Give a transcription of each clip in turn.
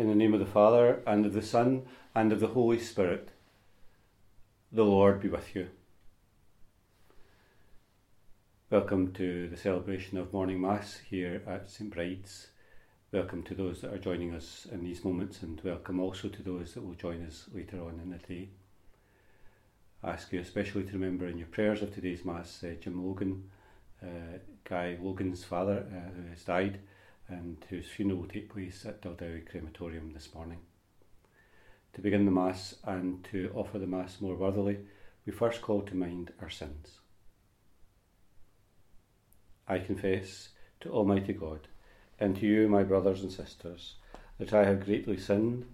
In the name of the Father, and of the Son, and of the Holy Spirit. The Lord be with you. Welcome to the celebration of morning Mass here at St Bride's. Welcome to those that are joining us in these moments, and welcome also to those that will join us later on in the day. I ask you especially to remember in your prayers of today's Mass uh, Jim Logan, uh, Guy Logan's father, uh, who has died and whose funeral will take place at Daldowie Crematorium this morning. To begin the Mass and to offer the Mass more worthily, we first call to mind our sins. I confess to Almighty God and to you, my brothers and sisters, that I have greatly sinned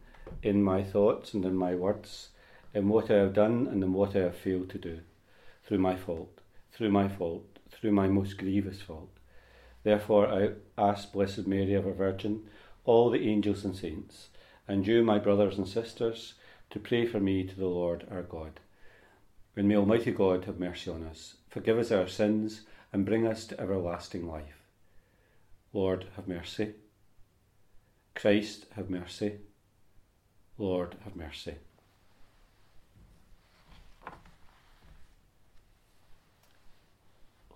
in my thoughts and in my words, in what I have done and in what I have failed to do, through my fault, through my fault, through my most grievous fault. Therefore, I ask Blessed Mary, ever Virgin, all the angels and saints, and you, my brothers and sisters, to pray for me to the Lord our God. And may Almighty God have mercy on us, forgive us our sins, and bring us to everlasting life. Lord, have mercy. Christ, have mercy. Lord, have mercy.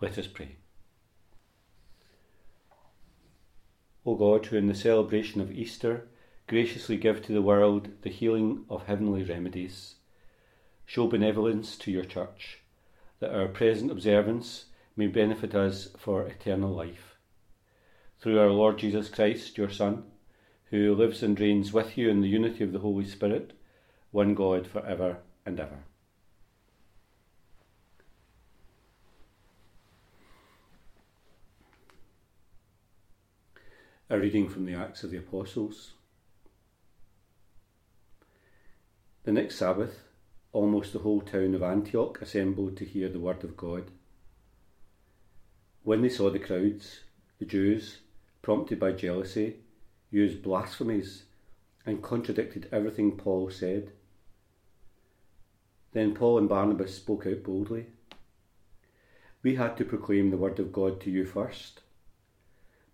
Let us pray. O God, who in the celebration of Easter graciously give to the world the healing of heavenly remedies, show benevolence to your Church, that our present observance may benefit us for eternal life. Through our Lord Jesus Christ, your Son, who lives and reigns with you in the unity of the Holy Spirit, one God for ever and ever. A reading from the Acts of the Apostles. The next Sabbath, almost the whole town of Antioch assembled to hear the word of God. When they saw the crowds, the Jews, prompted by jealousy, used blasphemies and contradicted everything Paul said. Then Paul and Barnabas spoke out boldly. We had to proclaim the word of God to you first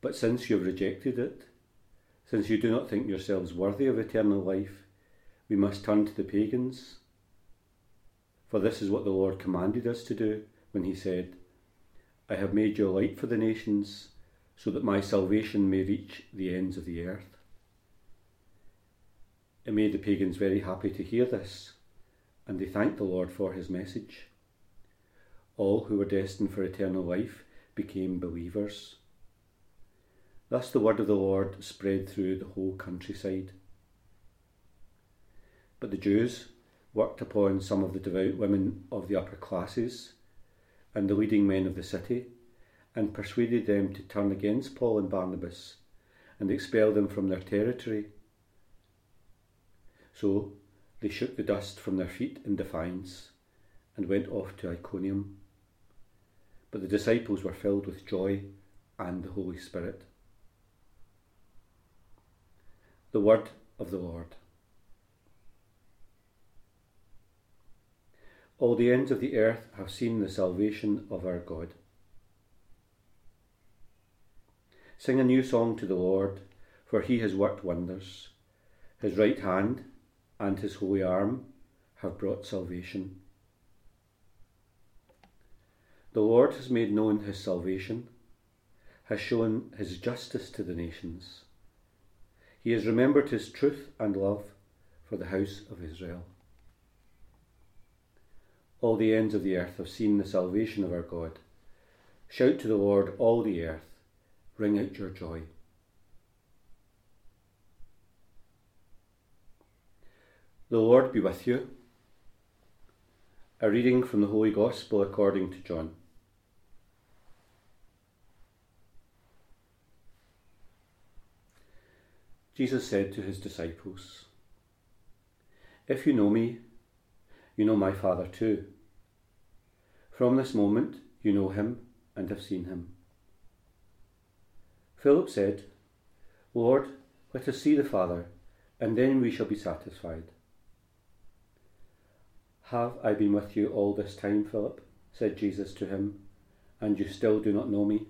but since you have rejected it, since you do not think yourselves worthy of eternal life, we must turn to the pagans. For this is what the Lord commanded us to do when he said, I have made you a light for the nations, so that my salvation may reach the ends of the earth. It made the pagans very happy to hear this, and they thanked the Lord for his message. All who were destined for eternal life became believers. Thus the word of the Lord spread through the whole countryside. But the Jews worked upon some of the devout women of the upper classes and the leading men of the city, and persuaded them to turn against Paul and Barnabas and expel them from their territory. So they shook the dust from their feet in defiance and went off to Iconium. But the disciples were filled with joy and the Holy Spirit. The word of the Lord. All the ends of the earth have seen the salvation of our God. Sing a new song to the Lord, for he has worked wonders. His right hand and his holy arm have brought salvation. The Lord has made known his salvation, has shown his justice to the nations. He has remembered his truth and love for the house of Israel. All the ends of the earth have seen the salvation of our God. Shout to the Lord, all the earth, ring out your joy. The Lord be with you. A reading from the Holy Gospel according to John. Jesus said to his disciples, If you know me, you know my Father too. From this moment you know him and have seen him. Philip said, Lord, let us see the Father, and then we shall be satisfied. Have I been with you all this time, Philip? said Jesus to him, and you still do not know me?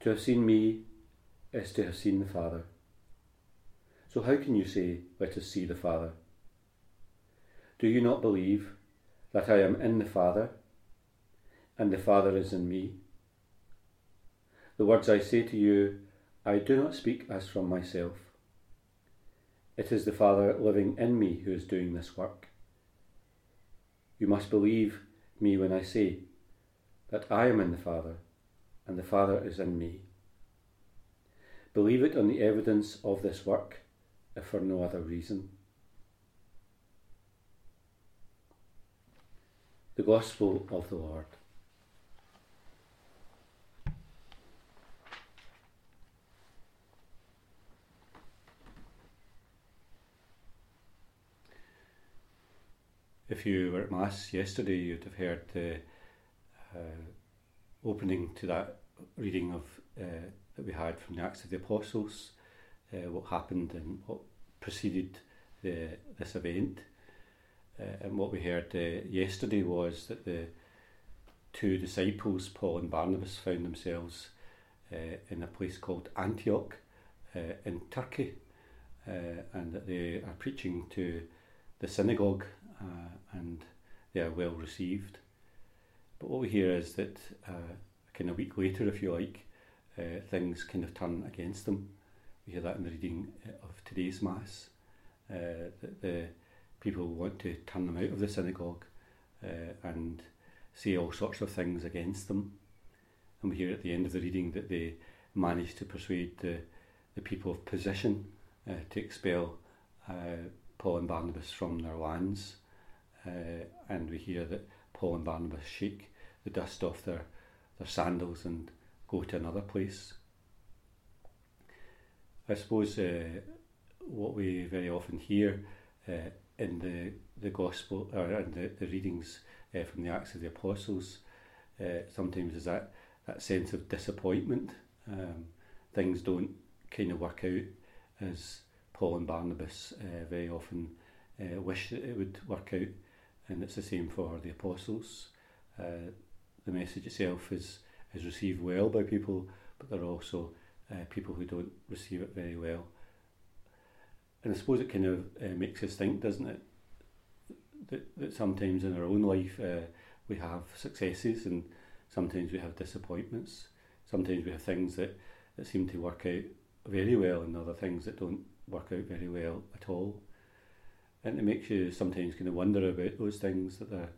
To have seen me is to have seen the Father. So how can you say, Let us see the Father? Do you not believe that I am in the Father, and the Father is in me? The words I say to you, I do not speak as from myself. It is the Father living in me who is doing this work. You must believe me when I say that I am in the Father, and the Father is in me. Believe it on the evidence of this work, if for no other reason. The Gospel of the Lord. If you were at Mass yesterday, you'd have heard the uh, opening to that reading of uh, that we had from the Acts of the Apostles, uh, what happened and what preceded the, this event. Uh, and what we heard uh, yesterday was that the two disciples, Paul and Barnabas, found themselves uh, in a place called Antioch in Turkey, and that they are preaching to the synagogue uh, and they are well received. But what we hear is that uh, kind of a week later, if you like, uh, things kind of turn against them. We hear that in the reading uh, of today's Mass, uh, that the people want to turn them out of the synagogue uh, and say all sorts of things against them. And we hear at the end of the reading that they managed to persuade the, the people of position uh, to expel uh, Paul and Barnabas from their lands uh, and we hear that Paul and Barnabas shake the dust off their, their sandals and go to another place. I suppose uh, what we very often hear uh, in the, the Gospel or in the, the readings uh, from the Acts of the Apostles uh, sometimes is that, that sense of disappointment. Um, things don't kind of work out as Paul and Barnabas uh, very often uh, wish that it would work out and it's the same for the apostles. The message itself is is received well by people, but there are also uh, people who don't receive it very well. And I suppose it kind of uh, makes us think, doesn't it, that, that sometimes in our own life uh, we have successes and sometimes we have disappointments. Sometimes we have things that, that seem to work out very well and other things that don't work out very well at all and it makes you sometimes kind of wonder about those things that are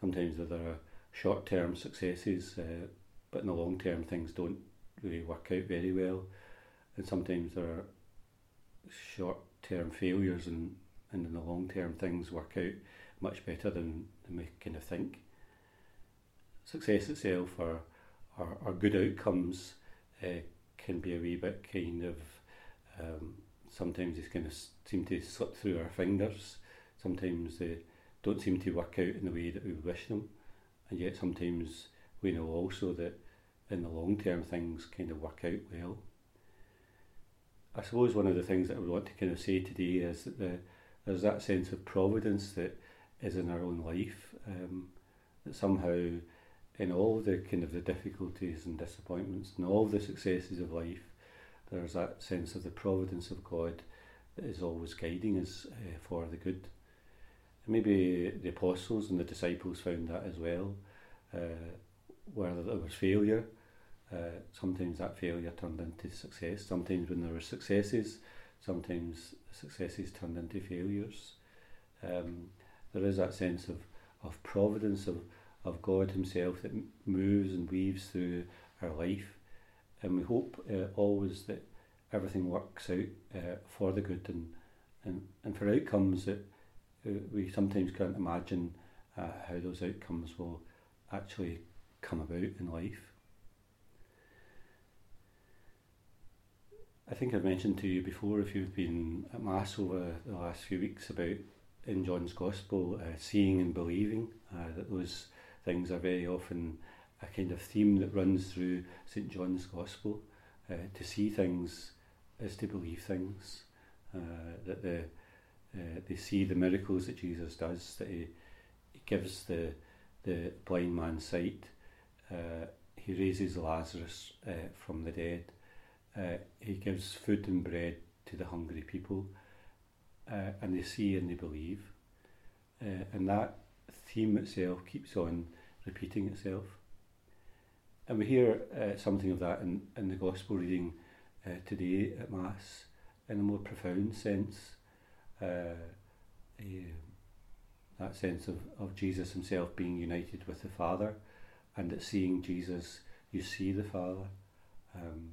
sometimes that are short term successes, uh, but in the long term things don't really work out very well, and sometimes there are short term failures, and, and in the long term things work out much better than, than we kind of think. Success itself or, or, or good outcomes uh, can be a wee bit kind of um, sometimes they kind of seem to slip through our fingers. Sometimes they don't seem to work out in the way that we wish them, and yet sometimes we know also that in the long term things kind of work out well. I suppose one of the things that I would want to kind of say today is that the, there's that sense of providence that is in our own life, um, that somehow in all the kind of the difficulties and disappointments and all the successes of life, there's that sense of the providence of God that is always guiding us uh, for the good. And maybe the apostles and the disciples found that as well, uh, where there was failure. Uh, sometimes that failure turned into success. Sometimes when there were successes, sometimes successes turned into failures. Um, there is that sense of, of providence of, of God Himself that moves and weaves through our life and we hope uh, always that everything works out uh, for the good and, and, and for outcomes that uh, we sometimes can't imagine uh, how those outcomes will actually come about in life. I think I've mentioned to you before, if you've been at Mass over the last few weeks, about in John's Gospel, uh, seeing and believing, uh, that those things are very often a kind of theme that runs through St John's Gospel. Uh, to see things is to believe things. Uh, that the uh, they see the miracles that Jesus does. That he, he gives the the blind man sight. Uh, he raises Lazarus from the dead. Uh, he gives food and bread to the hungry people, uh, and they see and they believe. Uh, and that theme itself keeps on repeating itself. And we hear uh, something of that in, in the Gospel reading uh, today at Mass in a more profound sense. Uh, that sense of, of Jesus himself being united with the Father, and that seeing Jesus, you see the Father. Um,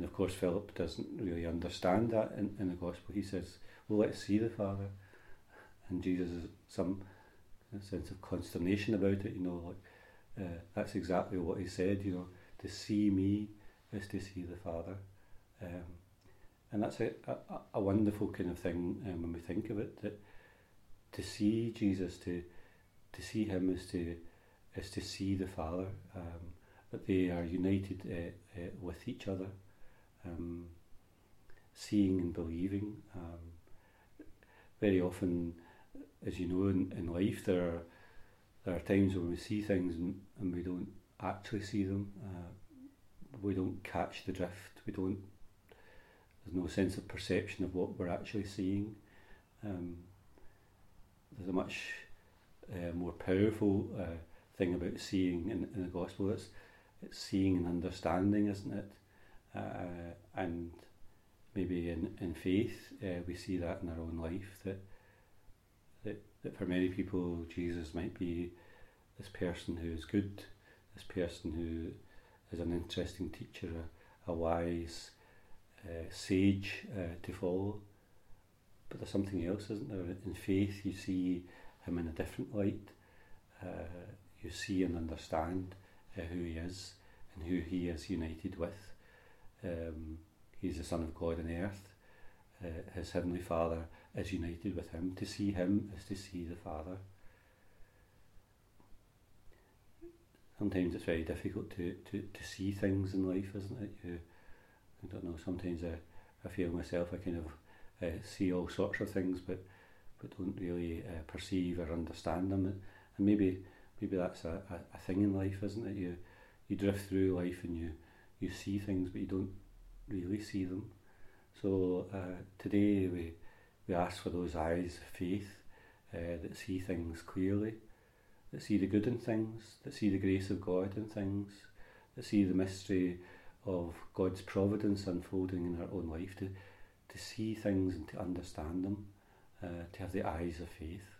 and of course, Philip doesn't really understand that in, in the Gospel. He says, Well, let's see the Father. And Jesus has some sense of consternation about it, you know, like uh, that's exactly what he said, you know, to see me is to see the Father. Um, and that's a, a, a, wonderful kind of thing um, when we think of it, that to see Jesus, to to see him is to is to see the Father, um, that they are united uh, uh, with each other, um, seeing and believing. Um, very often, as you know, in, in life, there are there are times when we see things and, and we don't actually see them. Uh, we don't catch the drift. We don't. There's no sense of perception of what we're actually seeing. Um, there's a much uh, more powerful uh, thing about seeing in, in the gospel. It's it's seeing and understanding, isn't it? Uh, and maybe in in faith uh, we see that in our own life that that that for many people Jesus might be this person who is good, this person who is an interesting teacher, a, a wise uh, sage uh, to follow. But there's something else, isn't there? In faith, you see him in a different light. Uh, you see and understand uh, who he is and who he is united with. Um, he's the Son of God on earth. Uh, his Heavenly Father is united with him. To see him is to see the Father. Sometimes it's very difficult to, to, to see things in life, isn't it? You, I don't know, sometimes I, I feel myself, I kind of uh, see all sorts of things, but but don't really uh, perceive or understand them. And maybe maybe that's a, a, a thing in life, isn't it? You you drift through life and you you see things, but you don't really see them. So uh, today we we ask for those eyes of faith uh, that see things clearly, that see the good in things, that see the grace of God in things, that see the mystery of God's providence unfolding in our own life, to, to see things and to understand them, uh, to have the eyes of faith.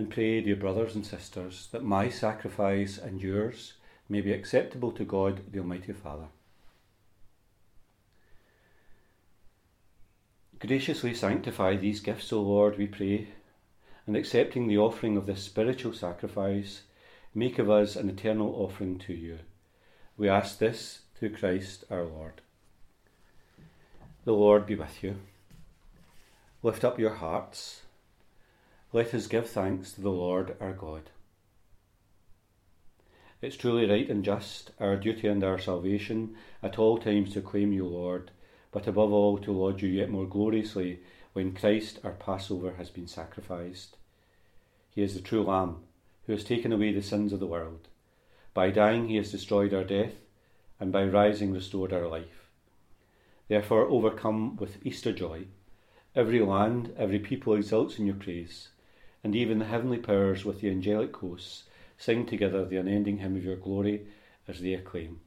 And pray, dear brothers and sisters, that my sacrifice and yours may be acceptable to God the Almighty Father. Graciously sanctify these gifts, O Lord, we pray, and accepting the offering of this spiritual sacrifice, make of us an eternal offering to you. We ask this through Christ our Lord. The Lord be with you. Lift up your hearts let us give thanks to the Lord our God. It's truly right and just, our duty and our salvation, at all times to claim you, Lord, but above all to laud you yet more gloriously when Christ our Passover has been sacrificed. He is the true Lamb, who has taken away the sins of the world. By dying he has destroyed our death, and by rising restored our life. Therefore, overcome with Easter joy, every land, every people exults in your praise and even the heavenly powers with the angelic hosts sing together the unending hymn of your glory as they acclaim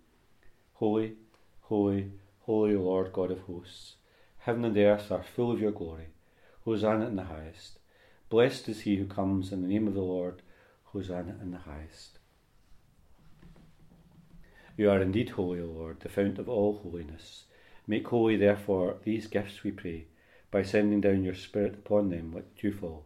Holy, holy, holy Lord God of hosts, heaven and earth are full of your glory. Hosanna in the highest. Blessed is he who comes in the name of the Lord. Hosanna in the highest. You are indeed holy, O Lord, the fount of all holiness. Make holy, therefore, these gifts, we pray, by sending down your Spirit upon them like dewfall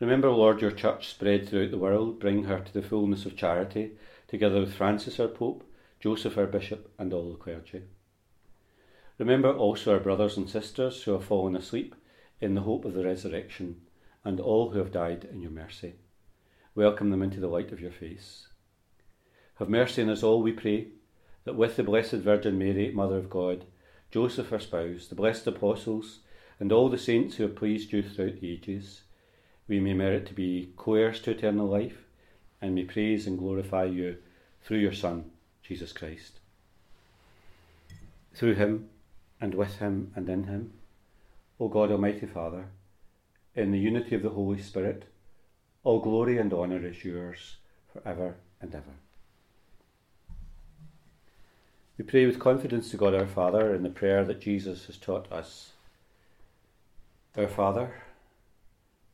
Remember, Lord, your church spread throughout the world. Bring her to the fullness of charity, together with Francis, our Pope, Joseph, our Bishop, and all the clergy. Remember also our brothers and sisters who have fallen asleep in the hope of the resurrection, and all who have died in your mercy. Welcome them into the light of your face. Have mercy on us all, we pray, that with the Blessed Virgin Mary, Mother of God, Joseph, her spouse, the blessed apostles, and all the saints who have pleased you throughout the ages, we may merit to be co heirs to eternal life and may praise and glorify you through your Son, Jesus Christ. Through him, and with him, and in him, O God Almighty Father, in the unity of the Holy Spirit, all glory and honour is yours for ever and ever. We pray with confidence to God our Father in the prayer that Jesus has taught us. Our Father,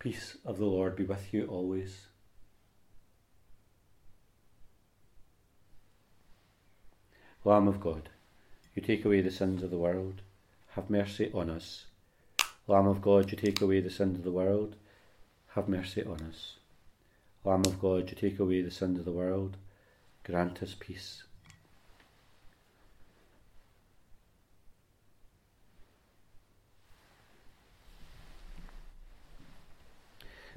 Peace of the Lord be with you always. Lamb of God, you take away the sins of the world, have mercy on us. Lamb of God, you take away the sins of the world, have mercy on us. Lamb of God, you take away the sins of the world, grant us peace.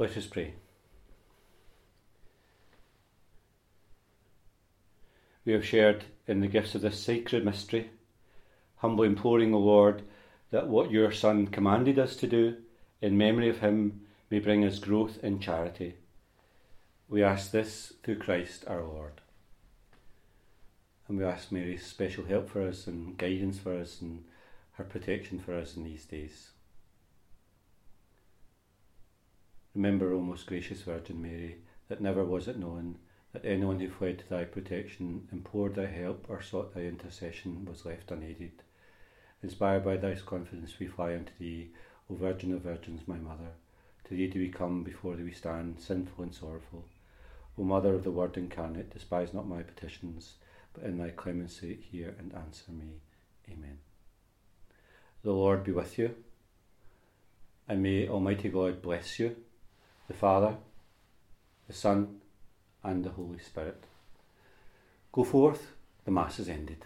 Let us pray. We have shared in the gifts of this sacred mystery, humbly imploring the Lord that what your Son commanded us to do in memory of him may bring us growth in charity. We ask this through Christ our Lord. And we ask Mary's special help for us and guidance for us and her protection for us in these days. Remember, O most gracious Virgin Mary, that never was it known that anyone who fled to thy protection, implored thy help, or sought thy intercession was left unaided. Inspired by thy confidence, we fly unto thee, O Virgin of Virgins, my Mother. To thee do we come, before thee we stand, sinful and sorrowful. O Mother of the Word incarnate, despise not my petitions, but in thy clemency hear and answer me. Amen. The Lord be with you, and may Almighty God bless you the Father, the Son, and the Holy Spirit. Go forth, the Mass is ended.